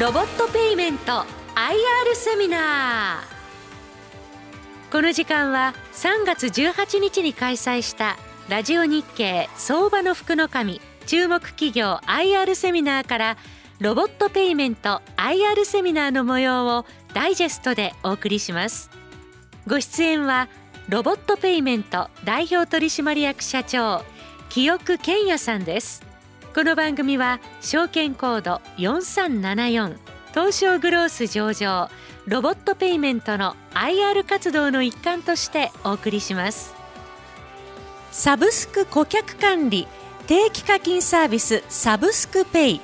ロボットペイメント IR セミナー。この時間は3月18日に開催したラジオ日経相場の福の神注目企業 IR セミナーからロボットペイメント IR セミナーの模様をダイジェストでお送りします。ご出演はロボットペイメント代表取締役社長清久健也さんです。この番組は証券コード4374東証グロース上場ロボットペイメントの IR 活動の一環としてお送りします。サブスク顧客管理定期課金サービスサブスクペイ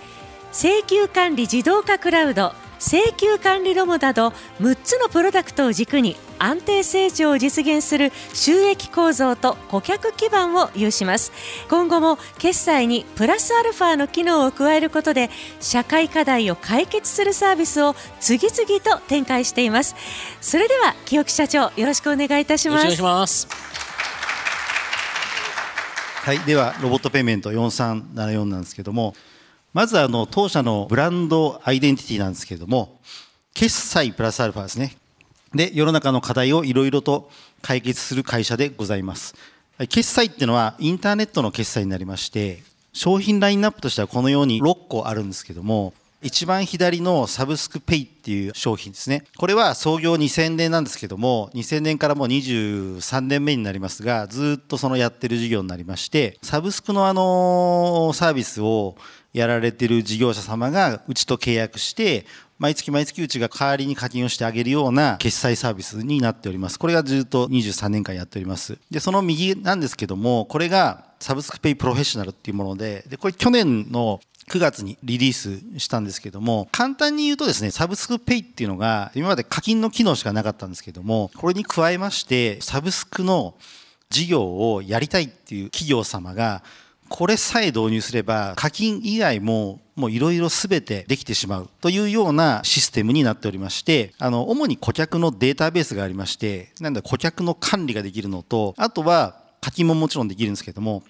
請求管理自動化クラウド請求管理ロボなど6つのプロダクトを軸に安定成長を実現する収益構造と顧客基盤を有します。今後も決済にプラスアルファの機能を加えることで社会課題を解決するサービスを次々と展開しています。それでは清木社長よろしくお願いいたします。お願いします。はいではロボットペイメント4374なんですけどもまずあの当社のブランドアイデンティティなんですけれども決済プラスアルファですね。で世の中の課題をいろいろと解決する会社でございます。決済っていうのはインターネットの決済になりまして商品ラインナップとしてはこのように6個あるんですけども一番左のサブスクペイっていう商品ですね。これは創業2000年なんですけども2000年からもう23年目になりますがずっとそのやってる事業になりましてサブスクのあのサービスをやられてる事業者様がうちと契約して毎月毎月うちが代わりに課金をしてあげるような決済サービスになっております。これがずっと23年間やっております。で、その右なんですけども、これがサブスクペイプロフェッショナルっていうもので、で、これ去年の9月にリリースしたんですけども、簡単に言うとですね、サブスクペイっていうのが今まで課金の機能しかなかったんですけども、これに加えまして、サブスクの事業をやりたいっていう企業様がこれさえ導入すれば課金以外ももういろいろ全てできてしまうというようなシステムになっておりましてあの主に顧客のデータベースがありましてなんだ顧客の管理ができるのとあとは課金ももちろんできるんですけども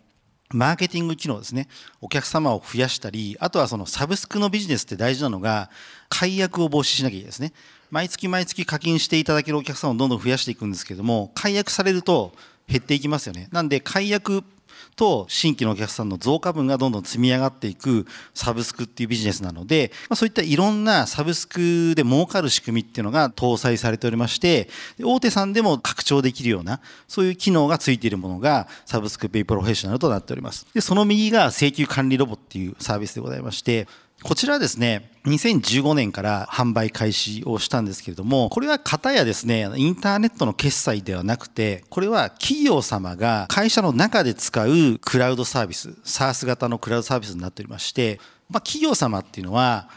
マーケティング機能ですね。お客様を増やしたりあとはそのサブスクのビジネスって大事なのが解約を防止しなきゃいけないですね。毎月毎月課金していただけるお客様をどんどん増やしていくんですけども解約されると減っていきますよね。なんで解約と新規のお客さんの増加分がどんどん積み上がっていくサブスクっていうビジネスなので、まあ、そういったいろんなサブスクで儲かる仕組みっていうのが搭載されておりまして大手さんでも拡張できるようなそういう機能がついているものがサブスクペイプロフェッショナルとなっております。でその右が請求管理ロボっていうサービスでございましてこちらですね、2015年から販売開始をしたんですけれども、これは方やですね、インターネットの決済ではなくて、これは企業様が会社の中で使うクラウドサービス、SARS 型のクラウドサービスになっておりまして、まあ、企業様っていうのは、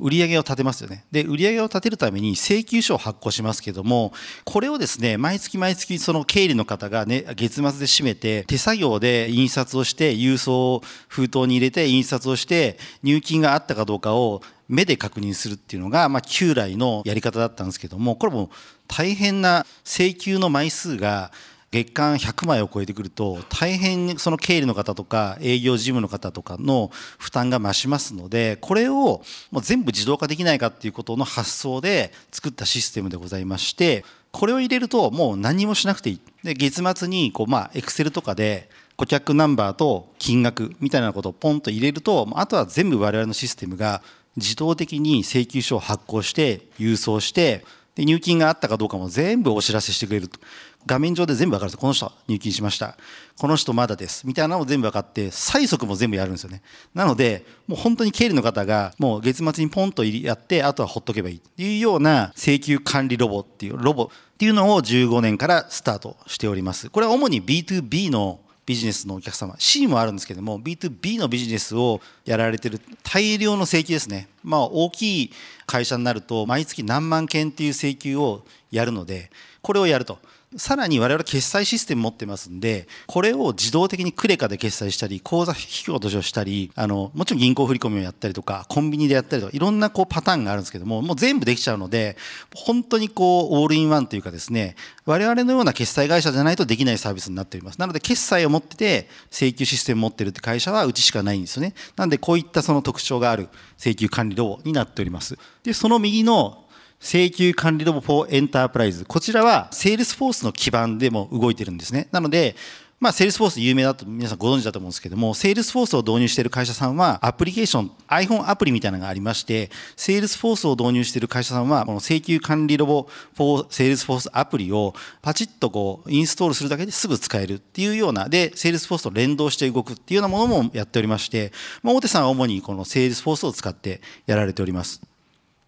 売上を立てますよね。で、売上を立てるために請求書を発行しますけども、これをですね、毎月毎月その経理の方がね、月末で締めて、手作業で印刷をして、郵送封筒に入れて印刷をして、入金があったかどうかを目で確認するっていうのが、まあ、旧来のやり方だったんですけども、これも大変な請求の枚数が、月間100枚を超えてくると大変その経理の方とか営業事務の方とかの負担が増しますのでこれをもう全部自動化できないかっていうことの発想で作ったシステムでございましてこれを入れるともう何もしなくていい。で月末にこうまあエクセルとかで顧客ナンバーと金額みたいなことをポンと入れるとあとは全部我々のシステムが自動的に請求書を発行して郵送してで入金があったかどうかも全部お知らせしてくれると。画面上で全部分かるんですこの人入金しました。この人まだです。みたいなのも全部分かって催促も全部やるんですよね。なのでもう本当に経理の方がもう月末にポンとやってあとはほっとけばいいっていうような請求管理ロボっていうロボっていうのを15年からスタートしております。これは主に B2B のビジネスのお客様。C もあるんですけども B2B のビジネスをやられてる大量の請求ですね。まあ大きい会社になると毎月何万件っていう請求をやるのでこれをやると。さらに我々決済システム持ってますんで、これを自動的にクレカで決済したり、口座引き落としをしたり、あの、もちろん銀行振込をやったりとか、コンビニでやったりとか、いろんなこうパターンがあるんですけども、もう全部できちゃうので、本当にこう、オールインワンというかですね、我々のような決済会社じゃないとできないサービスになっております。なので、決済を持ってて、請求システム持ってるって会社はうちしかないんですよね。なんで、こういったその特徴がある請求管理ロボになっております。で、その右の請求管理ロボフォーエンタープライズ。こちらは、セールスフォースの基盤でも動いてるんですね。なので、まあ、セールスフォース有名だと皆さんご存知だと思うんですけども、セールスフォースを導入している会社さんは、アプリケーション、iPhone アプリみたいなのがありまして、セールスフォースを導入している会社さんは、この請求管理ロボフォーセールスフォースアプリをパチッとこう、インストールするだけですぐ使えるっていうような、で、セールスフォースと連動して動くっていうようなものもやっておりまして、まあ、大手さんは主にこのセールスフォースを使ってやられております。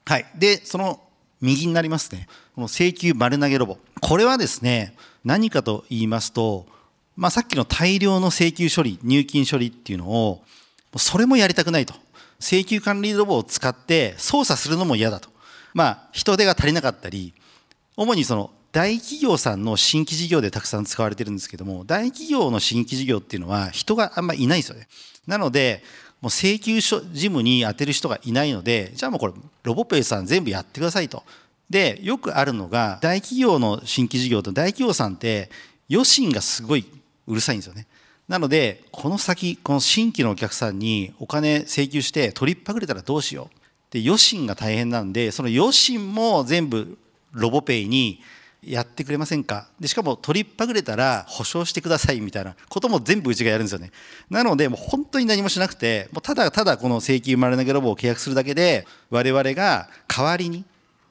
はい。で、その右になりますね。この請求丸投げロボ。これはですね、何かと言いますと、まあ、さっきの大量の請求処理、入金処理っていうのを、それもやりたくないと。請求管理ロボを使って操作するのも嫌だと。まあ、人手が足りなかったり、主にその大企業さんの新規事業でたくさん使われてるんですけども、大企業の新規事業っていうのは人があんまりいないですよね。なので、う請求書事務に当てる人がいないので、じゃあもうこれ、ロボペイさん全部やってくださいと。で、よくあるのが、大企業の新規事業と大企業さんって、余震がすごいうるさいんですよね。なので、この先、この新規のお客さんにお金請求して取りっぱぐれたらどうしよう。で、余震が大変なんで、その余震も全部ロボペイにやってくれませんか？でしかも取りっぱぐれたら保証してくださいみたいなことも全部うちがやるんですよね。なのでもう本当に何もしなくてもうただただこの請求丸投げロボを契約するだけで我々が代わりに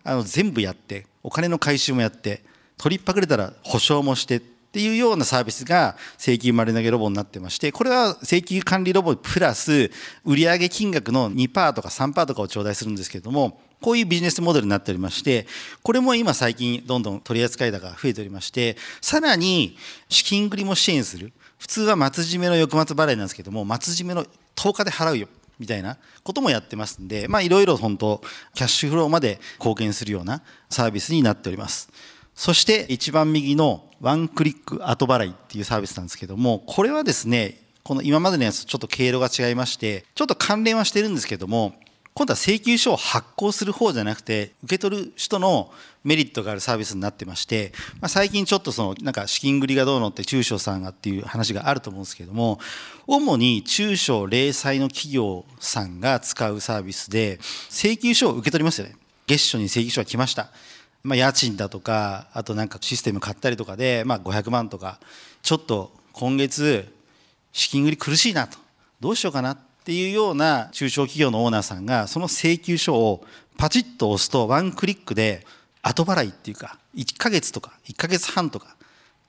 あの全部やってお金の回収もやって取りっぱぐれたら保証もしてっていうようなサービスが請求丸投げロボになってまして、これは請求管理ロボプラス売上金額の2%とか3%とかを頂戴するんですけれども、こういうビジネスモデルになっておりまして、これも今最近どんどん取り扱い高が増えておりまして、さらに資金繰りも支援する。普通は末締めの翌末払いなんですけども、末締めの10日で払うよ。みたいなこともやってますんで、まあいろいろ本当、キャッシュフローまで貢献するようなサービスになっております。そして一番右のワンクリック後払いっていうサービスなんですけども、これはですね、この今までのやつちょっと経路が違いまして、ちょっと関連はしてるんですけども、今度は請求書を発行する方じゃなくて、受け取る人のメリットがあるサービスになってまして、まあ、最近ちょっとその、なんか資金繰りがどうのって中小さんがっていう話があると思うんですけども、主に中小零細の企業さんが使うサービスで、請求書を受け取りますよね。月初に請求書が来ました。まあ、家賃だとかあとなんかシステム買ったりとかで、まあ、500万とかちょっと今月資金繰り苦しいなとどうしようかなってっていうような中小企業のオーナーさんがその請求書をパチッと押すとワンクリックで後払いっていうか1ヶ月とか1ヶ月半とか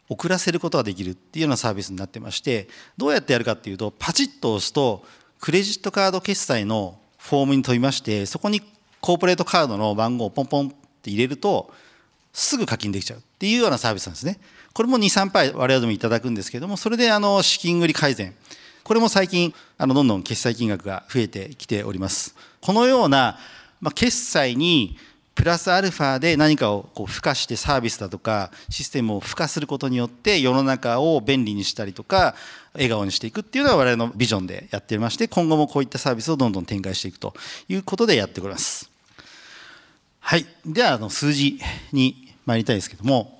遅らせることができるっていうようなサービスになってましてどうやってやるかっていうとパチッと押すとクレジットカード決済のフォームに飛びましてそこにコーポレートカードの番号をポンポンって入れるとすぐ課金できちゃうっていうようなサービスなんですね。これも2、3%我々もいただくんですけども、それであの資金繰り改善。これも最近、あのどんどん決済金額が増えてきております。このような、まあ、決済にプラスアルファで何かをこう付加してサービスだとかシステムを付加することによって世の中を便利にしたりとか笑顔にしていくっていうのが我々のビジョンでやっていまして今後もこういったサービスをどんどん展開していくということでやっております。はい。では、あの、数字に参りたいですけども、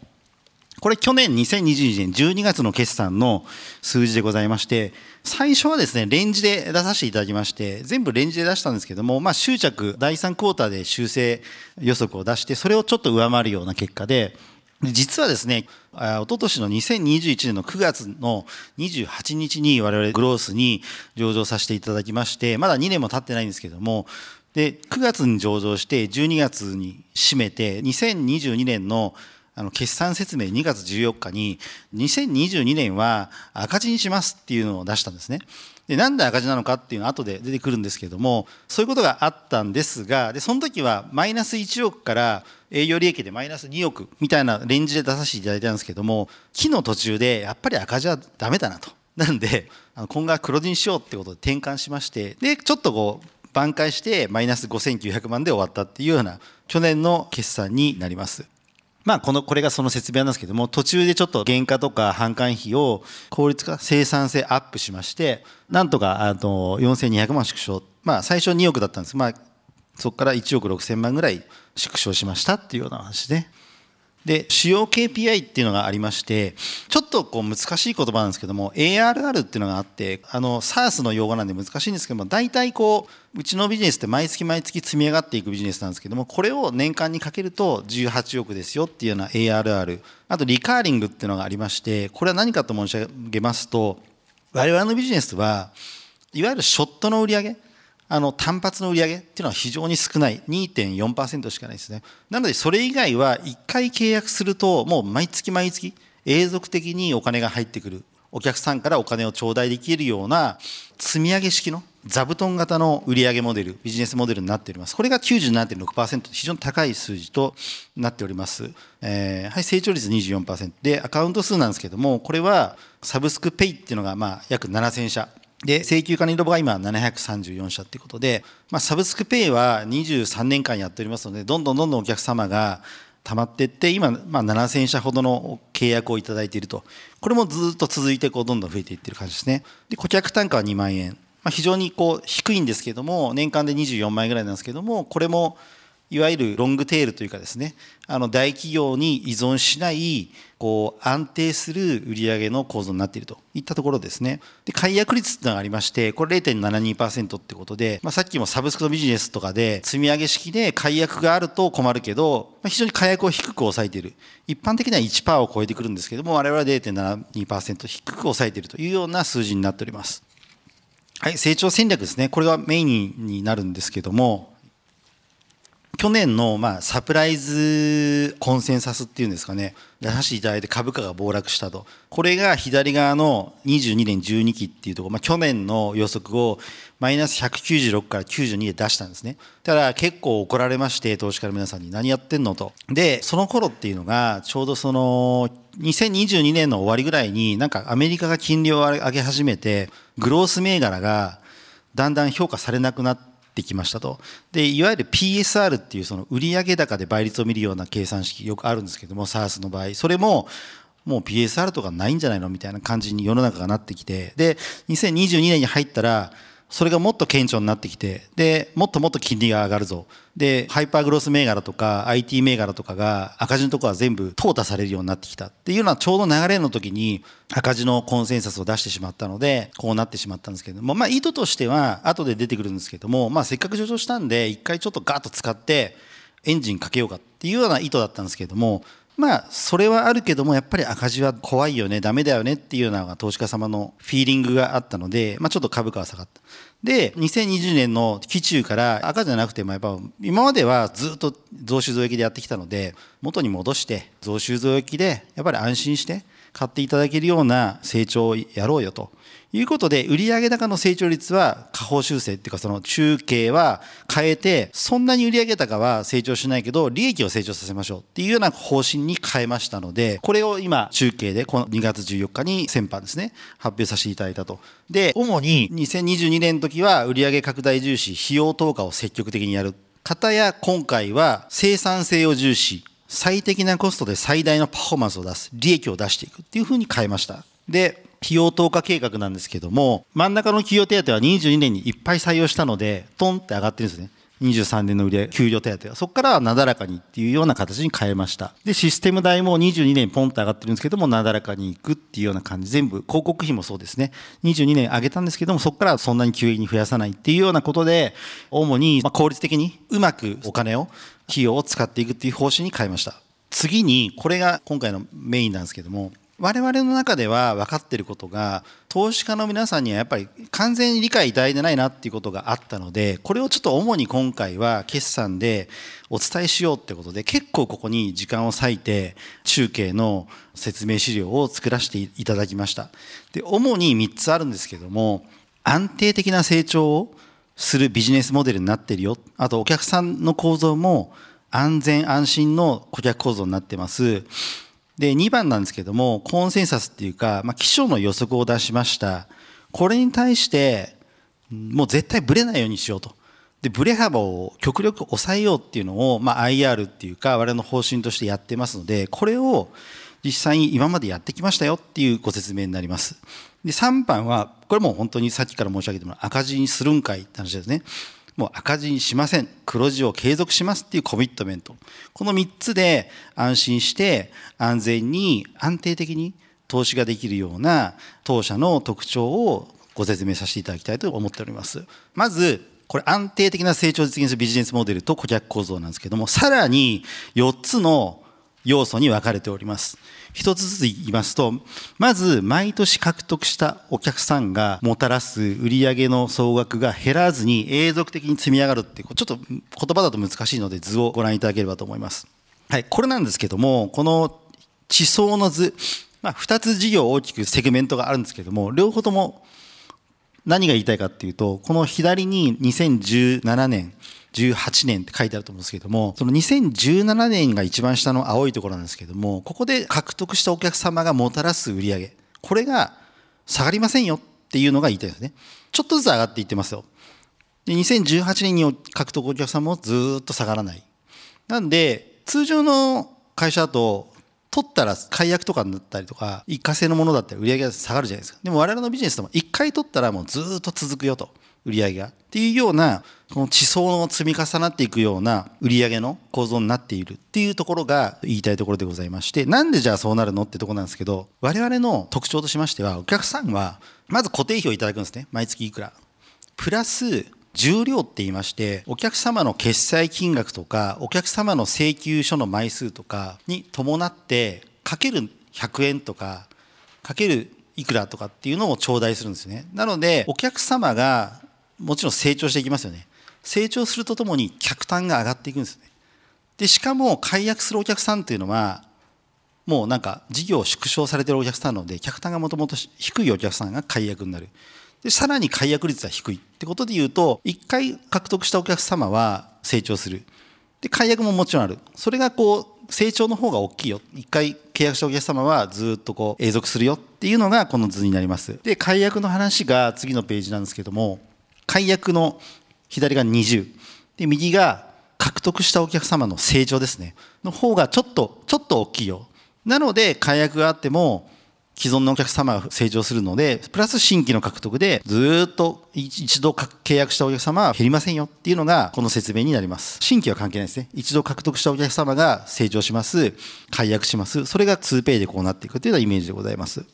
これ去年2022年12月の決算の数字でございまして、最初はですね、レンジで出させていただきまして、全部レンジで出したんですけども、まあ、執着、第3クォーターで修正予測を出して、それをちょっと上回るような結果で、実はですね、一昨年の2021年の9月の28日に我々グロースに上場させていただきまして、まだ2年も経ってないんですけども、で9月に上場して12月に締めて2022年のあの決算説明2月14日に2022年は赤字にしますっていうのを出したんですね。でなんで赤字なのかっていうのは後で出てくるんですけれどもそういうことがあったんですがでその時はマイナス1億から営業利益でマイナス2億みたいなレンジで出させていただいたんですけども期の途中でやっぱり赤字はダメだなと。なんで今後は黒字にしようってことで転換しましてでちょっとこう挽回してマイナス5900万で終わったっていうような去年の決算になります。まあ、この、これがその説明なんですけども、途中でちょっと原価とか販管費を効率化、生産性アップしまして、なんとか、あの、4200万縮小。まあ、最初2億だったんです。まあ、そこから1億6000万ぐらい縮小しましたっていうような話で、ね。で、主要 KPI っていうのがありまして、ちょっとこう難しい言葉なんですけども、ARR っていうのがあって、あの、SARS の用語なんで難しいんですけども、大体こう、うちのビジネスって毎月毎月積み上がっていくビジネスなんですけども、これを年間にかけると18億ですよっていうような ARR。あと、リカーリングっていうのがありまして、これは何かと申し上げますと、我々のビジネスは、いわゆるショットの売り上げ、あの単発の売り上げっていうのは非常に少ない。2.4%しかないですね。なのでそれ以外は1回契約するともう毎月毎月永続的にお金が入ってくる。お客さんからお金を頂戴できるような積み上げ式の座布団型の売上モデルビジネスモデルになっております。これが97.6%非常に高い数字となっております、えー、はい成長率24%でアカウント数なんですけどもこれはサブスクペイっていうのがまあ約7000社。で、請求管理ロボが今734社ということで、まあ、サブスクペイは23年間やっておりますので、どんどんどんどんお客様が溜まっていって、今、まあ、7000社ほどの契約をいただいていると。これもずっと続いて、こう、どんどん増えていってる感じですね。で、顧客単価は2万円。まあ、非常にこう、低いんですけども、年間で24万円ぐらいなんですけども、これも、いわゆるロングテールというかですね、あの大企業に依存しないこう安定する売上の構造になっているといったところですね。で解約率っていうのがありまして、これ0.72%ってことで、まあ、さっきもサブスクのビジネスとかで積み上げ式で解約があると困るけど、まあ、非常に解約を低く抑えている。一般的には1%を超えてくるんですけども、我々は0.72%低く抑えているというような数字になっております。はい、成長戦略ですね。これがメインになるんですけども、去年のまあサプライズコンセンサスっていうんですかね、出させていただいて株価が暴落したと。これが左側の22年12期っていうところ、まあ、去年の予測をマイナス196から92で出したんですね。ただ結構怒られまして、投資家の皆さんに何やってんのと。で、その頃っていうのが、ちょうどその、2022年の終わりぐらいになんかアメリカが金利を上げ始めて、グロース銘柄がだんだん評価されなくなって、ってきましたと。で、いわゆる PSR っていうその売上高で倍率を見るような計算式よくあるんですけども、SARS の場合、それももう PSR とかないんじゃないの？みたいな感じに世の中がなってきて、で、2022年に入ったら、それがもっと顕著になってきて、で、もっともっと金利が上がるぞ。で、ハイパーグロス銘柄とか IT 銘柄とかが赤字のところは全部淘汰されるようになってきたっていうのはちょうど流れの時に赤字のコンセンサスを出してしまったので、こうなってしまったんですけども、まあ意図としては後で出てくるんですけども、まあせっかく上場したんで、一回ちょっとガーッと使ってエンジンかけようかっていうような意図だったんですけども、まあ、それはあるけども、やっぱり赤字は怖いよね、ダメだよねっていうような投資家様のフィーリングがあったので、まあ、ちょっと株価は下がった。で、2020年の期中から赤じゃなくても、やっぱ今まではずっと増収増益でやってきたので、元に戻して増収増益でやっぱり安心して買っていただけるような成長をやろうよということで、売上高の成長率は下方修正っていうか、その中継は変えて、そんなに売上高は成長しないけど、利益を成長させましょうっていうような方針に変えましたので、これを今、中継で、この2月14日に先般ですね、発表させていただいたと。で、主に2022年の時は売上拡大重視、費用投下を積極的にやる。方や今回は生産性を重視、最適なコストで最大のパフォーマンスを出す、利益を出していくっていうふうに変えました。で、費用投下計画なんですけども、真ん中の企業手当は22年にいっぱい採用したので、トンって上がってるんですね。23年の売り給料手当が。そこからなだらかにっていうような形に変えました。で、システム代も22年ポンって上がってるんですけども、なだらかにいくっていうような感じ。全部、広告費もそうですね。22年上げたんですけども、そこからそんなに急激に増やさないっていうようなことで、主に効率的にうまくお金を、費用を使っていくっていう方針に変えました。次に、これが今回のメインなんですけども、我々の中では分かっていることが投資家の皆さんにはやっぱり完全に理解いただいてないなっていうことがあったのでこれをちょっと主に今回は決算でお伝えしようってことで結構ここに時間を割いて中継の説明資料を作らせていただきました。で主に3つあるんですけども安定的な成長をするビジネスモデルになってるよ。あとお客さんの構造も安全安心の顧客構造になってます。で、2番なんですけども、コンセンサスっていうか、まあ、気象の予測を出しました。これに対して、もう絶対ブレないようにしようと。でブレ幅を極力抑えようっていうのを、まあ、IR っていうか我々の方針としてやってますのでこれを実際に今までやってきましたよっていうご説明になりますで3番はこれも本当にさっきから申し上げても赤字にするんかいって話ですねもう赤字にしません。黒字を継続しますっていうコミットメント。この3つで安心して安全に安定的に投資ができるような当社の特徴をご説明させていただきたいと思っております。まずこれ安定的な成長を実現するビジネスモデルと顧客構造なんですけどもさらに4つの要素に分かれております。一つずつ言いますとまず毎年獲得したお客さんがもたらす売上の総額が減らずに永続的に積み上がるっていうちょっと言葉だと難しいので図をご覧いただければと思います。はいこれなんですけどもこの地層の図まあ、2つ事業大きくセグメントがあるんですけども両方とも何が言いたいかっていうとこの左に2017年18年って書いてあると思うんですけどもその2017年が一番下の青いところなんですけどもここで獲得したお客様がもたらす売り上げこれが下がりませんよっていうのが言いたいですね。ちょっとずつ上がっていってますよ。で2018年に獲得お客様もずっと下がらない。なんで通常の会社だと取ったら解約とかになったりとか一過性のものだったら売り上げが下がるじゃないですか。でも我々のビジネスでも一回取ったらもうずっと続くよと。売り上げが。っていうようなこの地層の積み重なっていくような売り上げの構造になっているっていうところが言いたいところでございまして。なんでじゃあそうなるのってとこなんですけど我々の特徴としましてはお客さんはまず固定費をいただくんですね。毎月いくら。プラス重量って言いましてお客様の決済金額とかお客様の請求書の枚数とかに伴ってかける100円とかかけるいくらとかっていうのを頂戴するんですね。なのでお客様がもちろん成長していきますよね。成長するとともに客単が上がっていくんですね。でしかも解約するお客さんっていうのはもうなんか事業を縮小されてるお客さんなので客単がもともと低いお客さんが解約になる。でさらに解約率は低いってことでいうと1回獲得したお客様は成長する。で解約ももちろんある。それがこう成長の方が大きいよ。1回契約したお客様はずっとこう永続するよっていうのがこの図になります。で解約の話が次のページなんですけども解約の左が20で右が獲得したお客様の成長ですね。の方がちょっとちょっと大きいよ。なので解約があっても既存のお客様が成長するのでプラス新規の獲得でずっと一度契約したお客様は減りませんよっていうのがこの説明になります。新規は関係ないですね。一度獲得したお客様が成長します解約しますそれが2ペイでこうなっていくというようなイメージでございます。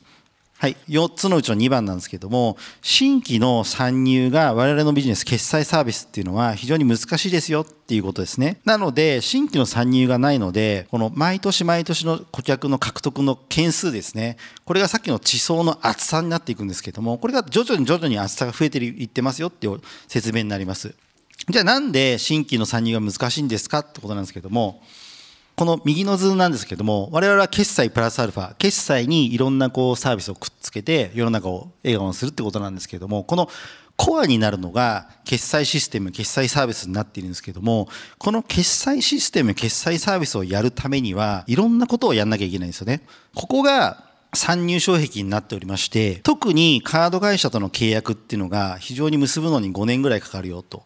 はい、4つのうちの2番なんですけども新規の参入が我々のビジネス決済サービスっていうのは非常に難しいですよっていうことですね。なので新規の参入がないのでこの毎年毎年の顧客の獲得の件数ですね。これがさっきの地層の厚さになっていくんですけどもこれが徐々に徐々に厚さが増えていってますよっていう説明になります。じゃあなんで新規の参入が難しいんですかってことなんですけどもこの右の図なんですけども我々は決済プラスアルファ決済にいろんなこうサービスをくっつけて世の中を笑顔にするってことなんですけどもこのコアになるのが決済システム決済サービスになっているんですけどもこの決済システム決済サービスをやるためにはいろんなことをやんなきゃいけないんですよね。ここが参入障壁になっておりまして特にカード会社との契約っていうのが非常に結ぶのに5年ぐらいかかるよと。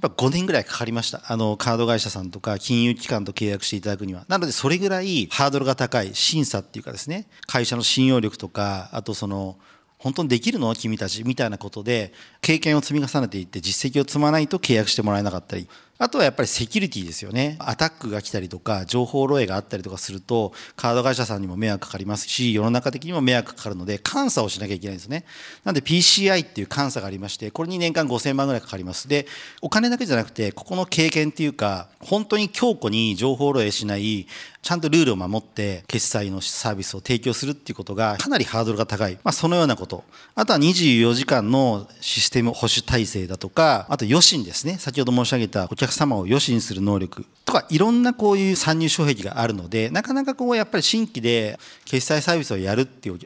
ぱ5年ぐらいかかりました。あのカード会社さんとか金融機関と契約していただくには。なのでそれぐらいハードルが高い審査っていうかですね会社の信用力とかあとその本当にできるの？君たちみたいなことで経験を積み重ねていって実績を積まないと契約してもらえなかったり。あとはやっぱりセキュリティですよね。アタックが来たりとか情報漏洩があったりとかするとカード会社さんにも迷惑かかりますし世の中的にも迷惑かかるので監査をしなきゃいけないんですね。なんで PCI っていう監査がありましてこれに年間5000万ぐらいかかります。でお金だけじゃなくてここの経験っていうか本当に強固に情報漏洩しないちゃんとルールを守って決済のサービスを提供するっていうことがかなりハードルが高い、まあ、そのようなこと。あとは24時間のシステム保守体制だとかあと余震ですね。先ほど申し上げたお客様を余震する能力とかいろんなこういう参入障壁があるのでなかなかこうやっぱり新規で決済サービスをやるっていう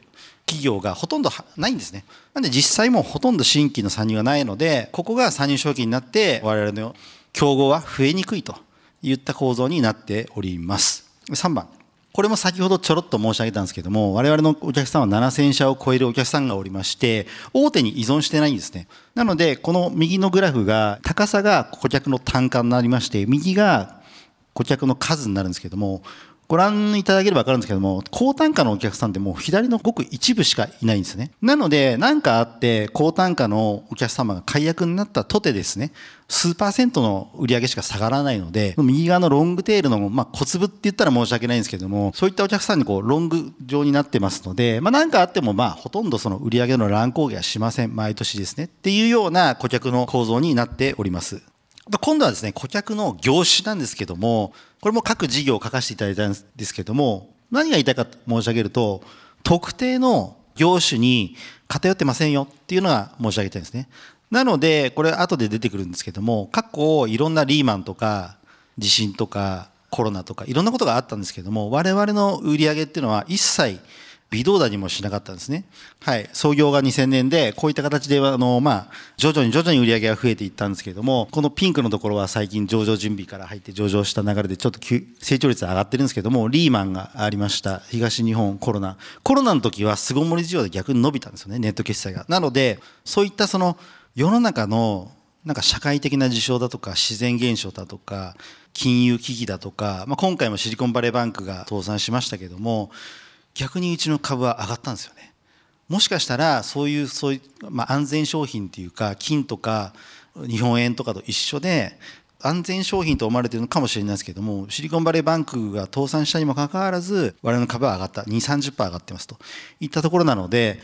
企業がほとんどないんですね。なんで実際もうほとんど新規の参入がないのでここが参入障壁になって我々の競合は増えにくいといった構造になっております。3番これも先ほどちょろっと申し上げたんですけども、我々のお客さんは7000社を超えるお客さんがおりまして、大手に依存してないんですね。なので、この右のグラフが、高さが顧客の単価になりまして、右が顧客の数になるんですけども、ご覧いただければ分かるんですけども、高単価のお客さんってもう左のごく一部しかいないんですね。なので、何かあって、高単価のお客様が解約になったとてですね、数パーセントの売り上げしか下がらないので、右側のロングテールの、まあ、小粒って言ったら申し訳ないんですけども、そういったお客さんにこう、ロング状になってますので、まあ、何かあっても、まあ、ほとんどその売り上げの乱高下はしません。毎年ですね。っていうような顧客の構造になっております。今度はですね、顧客の業種なんですけども、これも各事業を書かせていただいたんですけども、何が言いたいかと申し上げると、特定の業種に偏ってませんよっていうのが申し上げたいんですね。なので、これ後で出てくるんですけども、過去いろんなリーマンとか地震とかコロナとかいろんなことがあったんですけども、我々の売り上げっていうのは一切微動だにもしなかったんですね。はい。創業が2000年で、こういった形で、あの、まあ、徐々に徐々に売り上げが増えていったんですけれども、このピンクのところは最近上場準備から入って上場した流れでちょっと成長率上がってるんですけども、リーマンがありました。東日本コロナ。コロナの時は巣ごもり需要で逆に伸びたんですよね、ネット決済が。なので、そういったその、世の中のなんか社会的な事象だとか自然現象だとか金融危機だとか、まあ、今回もシリコンバレーバンクが倒産しましたけども逆にうちの株は上がったんですよね。もしかしたらそういうそういう、まあ、安全商品っていうか金とか日本円とかと一緒で安全商品と思われているのかもしれないですけどもシリコンバレーバンクが倒産したにもかかわらず我々の株は上がった。2 3 0上がってますと。いったところなので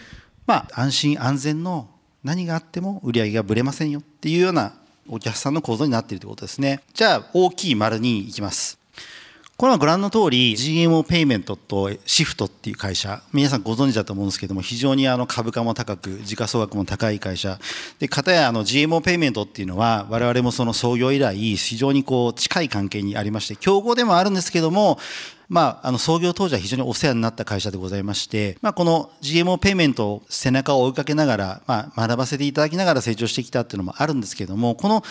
まあ安心安全の何があっても売り上げがぶれませんよっていうようなお客さんの構造になっているということですね。じゃあ大きい丸に行きます。これはご覧の通り GMO ペイメントとシフトっていう会社皆さんご存知だと思うんですけども非常にあの株価も高く時価総額も高い会社。で片やあの GMO ペイメントっていうのは我々もその創業以来非常にこう近い関係にありまして競合でもあるんですけどもまあ、あの創業当時は非常にお世話になった会社でございまして、まあ、この GMO ペイメントを背中を追いかけながら、まあ、学ばせていただきながら成長してきたっていうのもあるんですけどもこの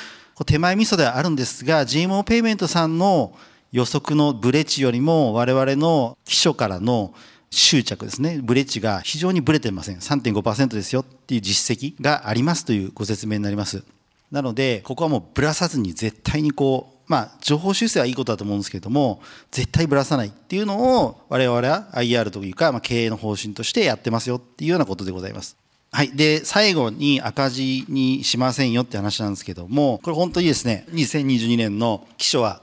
手前味噌ではあるんですが GMO ペイメントさんの予測のブレ値よりも我々の期初からの終着ですね、ブレ値が非常にブレてません。3.5%ですよっていう実績がありますというご説明になります。なので、ここはもうぶらさずに絶対にこう、まあ、情報修正はいいことだと思うんですけれども、絶対ぶらさないっていうのを我々は IR というか、まあ、経営の方針としてやってますよっていうようなことでございます。はい。で、最後に赤字にしませんよって話なんですけども、これ本当にですね、2022年の基礎は、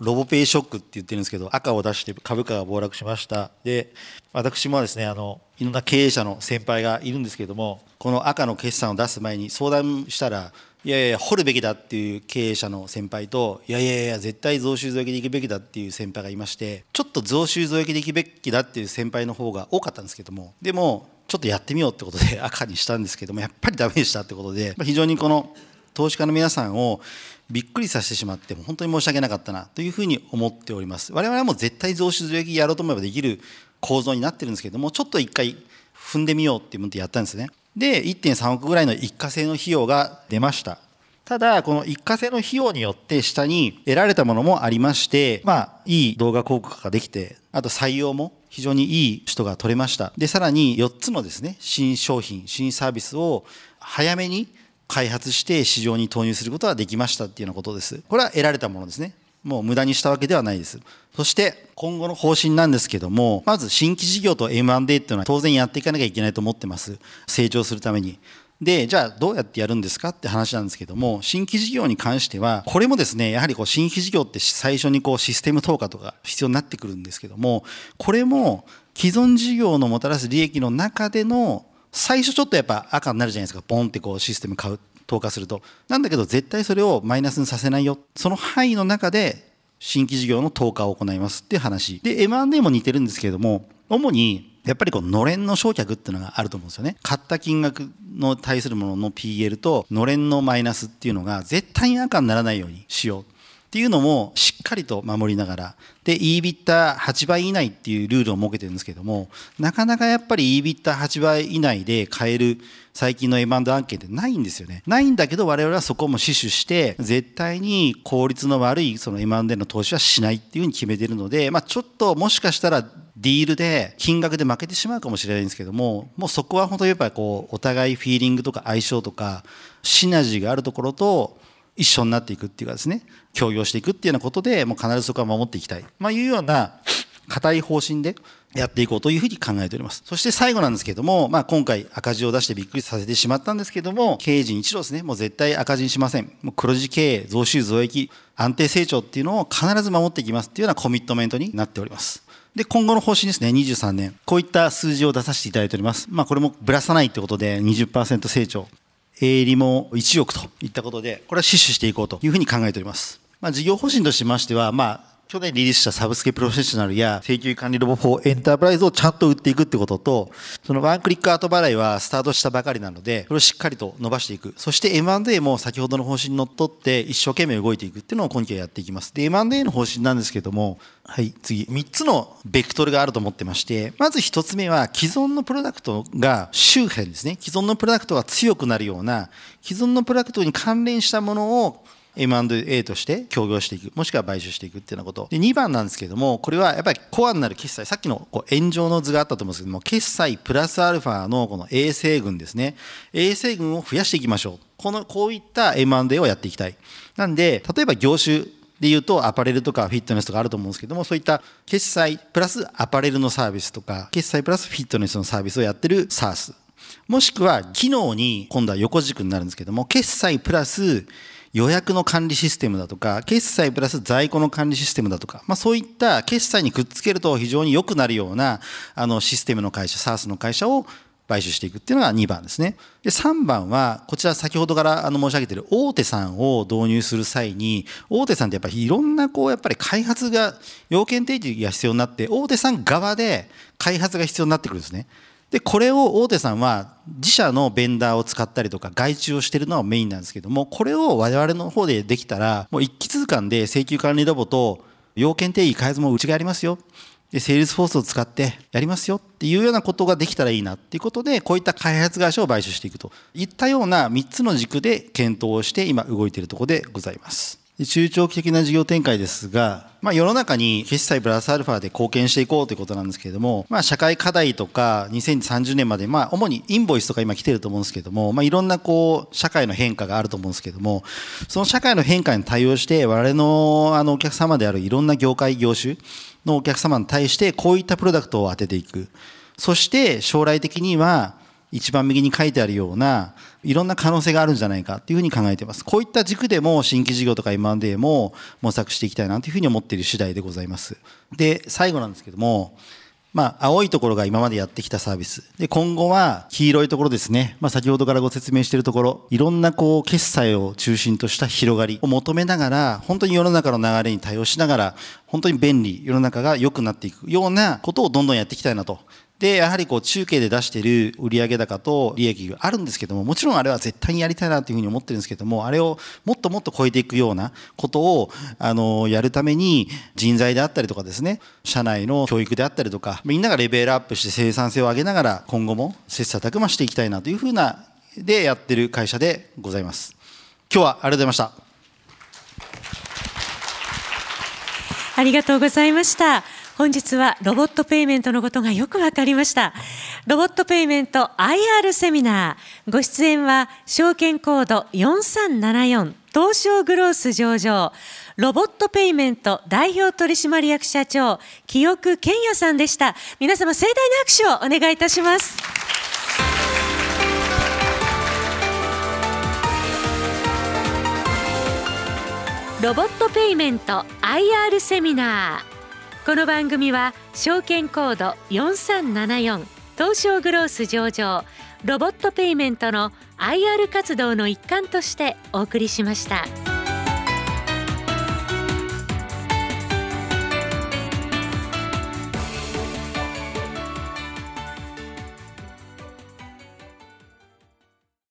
ロボペイショックって言ってるんですけど、赤を出して株価が暴落しました。で、私もですね、あの、いろんな経営者の先輩がいるんですけども、この赤の決算を出す前に相談したら、いやいや、掘るべきだっていう経営者の先輩と、いやいやいや、絶対増収増益でいくべきだっていう先輩がいまして、ちょっと増収増益でいくべきだっていう先輩の方が多かったんですけども、でも、ちょっとやってみようってことで赤にしたんですけども、やっぱりダメでしたってことで、非常にこの投資家の皆さんをびっくりさせてしまって本当に申し訳なかったなというふうに思っております。我々はもう絶対増資増益やろうと思えばできる構造になってるんですけどもちょっと一回踏んでみようっていうのでやったんですね。で1.3億ぐらいの一過性の費用が出ました。ただこの一過性の費用によって下に得られたものもありましてまあいい動画広告ができてあと採用も非常にいい人が取れました。でさらに4つのですね新商品新サービスを早めに開発して市場に投入することができましたっていうようなことです。これは得られたものですね。もう無駄にしたわけではないです。そして今後の方針なんですけども、まず新規事業と M&A っていうのは当然やっていかなきゃいけないと思ってます。成長するために。で、じゃあどうやってやるんですかって話なんですけども、新規事業に関しては、これもですね、やはりこう新規事業って最初にこうシステム投下とか必要になってくるんですけども、これも既存事業のもたらす利益の中での最初ちょっとやっぱ赤になるじゃないですか。ポンってこうシステム買う投下すると。なんだけど絶対それをマイナスにさせないよ。その範囲の中で新規事業の投下を行いますっていう話。で M&A も似てるんですけれども主にやっぱりこうのれんの償却っていうのがあると思うんですよね。買った金額の対するものの PL とのれんのマイナスっていうのが絶対に赤にならないようにしよう。っていうのもしっかりと守りながらで EBITDA8 倍以内っていうルールを設けてるんですけどもなかなかやっぱり EBITDA8 倍以内で買える最近の M&A 案件ってないんですよね。ないんだけど我々はそこも死守して絶対に効率の悪いその M&A の投資はしないっていうふうに決めてるので、まあ、ちょっともしかしたらディールで金額で負けてしまうかもしれないんですけどももうそこは本当にやっぱりこうお互いフィーリングとか相性とかシナジーがあるところと一緒になっていくっていうかですね協業していくっていうようなことでもう必ずそこは守っていきたい、まあ、いうような固い方針でやっていこうというふうに考えております。そして最後なんですけども、まあ、今回赤字を出してびっくりさせてしまったんですけども、経営陣一路ですね、もう絶対赤字にしません。もう黒字経営、増収増益、安定成長っていうのを必ず守っていきますっていうようなコミットメントになっております。で、今後の方針ですね、23年。こういった数字を出させていただいております。まあ、これもぶらさないってことで20%成長。営利も1億といったことで、これは死守していこうというふうに考えております。まあ、事業方針としましては、まあ、去年リリースしたサブスケプロフェッショナルや請求管理ロボ4エンタープライズをちゃんと売っていくってことと、そのワンクリックアート払いはスタートしたばかりなので、それをしっかりと伸ばしていく。そして M&A も先ほどの方針にのっとって一生懸命動いていくっていうのを今期はやっていきます。で、M&A の方針なんですけども、はい、次。3つのベクトルがあると思ってまして、まず1つ目は既存のプロダクトが周辺ですね。既存のプロダクトが強くなるような、既存のプロダクトに関連したものを M&A として協業していくもしくは買収していくっていうようなこと。で2番なんですけどもこれはやっぱりコアになる決済。さっきのこう炎上の図があったと思うんですけども決済プラスアルファのこの衛星群ですね。衛星群を増やしていきましょう。このこういった M&A をやっていきたい。なんで例えば業種で言うとアパレルとかフィットネスとかあると思うんですけどもそういった決済プラスアパレルのサービスとか決済プラスフィットネスのサービスをやってる SARS もしくは機能に今度は横軸になるんですけども決済プラス予約の管理システムだとか、決済プラス在庫の管理システムだとか、まあ、そういった決済にくっつけると非常に良くなるようなあのシステムの会社、SARS の会社を買収していくっていうのが2番ですね。で、3番は、こちら先ほどからあの申し上げている大手さんを導入する際に、大手さんってやっぱりいろんなこう、やっぱり開発が、要件提示が必要になって、大手さん側で開発が必要になってくるんですね。でこれを大手さんは自社のベンダーを使ったりとか外注をしているのはメインなんですけどもこれを我々の方でできたらもう一気通貫で請求管理ロボと要件定義開発もうちがやりますよで、セールスフォースを使ってやりますよっていうようなことができたらいいなっていうことで、こういった開発会社を買収していくといったような3つの軸で検討をして今動いているところでございます。中長期的な事業展開ですが、まあ、世の中に決済プラスアルファで貢献していこうということなんですけれども、まあ、社会課題とか2030年まで、まあ、主にインボイスとか今来てると思うんですけども、まあ、いろんなこう社会の変化があると思うんですけどもその社会の変化に対応して我々のあのお客様であるいろんな業界業種のお客様に対してこういったプロダクトを当てていく。そして将来的には一番右に書いてあるようないろんな可能性があるんじゃないかっていうふうに考えています。こういった軸でも新規事業とか M&A も模索していきたいなというふうに思っている次第でございます。で、最後なんですけども、まあ、青いところが今までやってきたサービス。で、今後は黄色いところですね。まあ、先ほどからご説明しているところ、いろんなこう、決済を中心とした広がりを求めながら、本当に世の中の流れに対応しながら、本当に便利、世の中が良くなっていくようなことをどんどんやっていきたいなとで、やはりこう中継で出している売上高と利益があるんですけども、もちろんあれは絶対にやりたいなというふうに思ってるんですけども、あれをもっともっと超えていくようなことを、あの、やるために人材であったりとかですね、社内の教育であったりとか、みんながレベルアップして生産性を上げながら、今後も切磋琢磨していきたいなというふうな、でやってる会社でございます。今日はありがとうございました。ありがとうございました。本日はロボットペイメントのことがよくわかりました。ロボットペイメント IR セミナー。ご出演は証券コード4374東証グロース上場。ロボットペイメント代表取締役社長、清久健也さんでした。皆様盛大な拍手をお願いいたします。ロボットペイメント IR セミナー。この番組は証券コード4374東証グロース上場ロボットペイメントの IR 活動の一環としてお送りしました。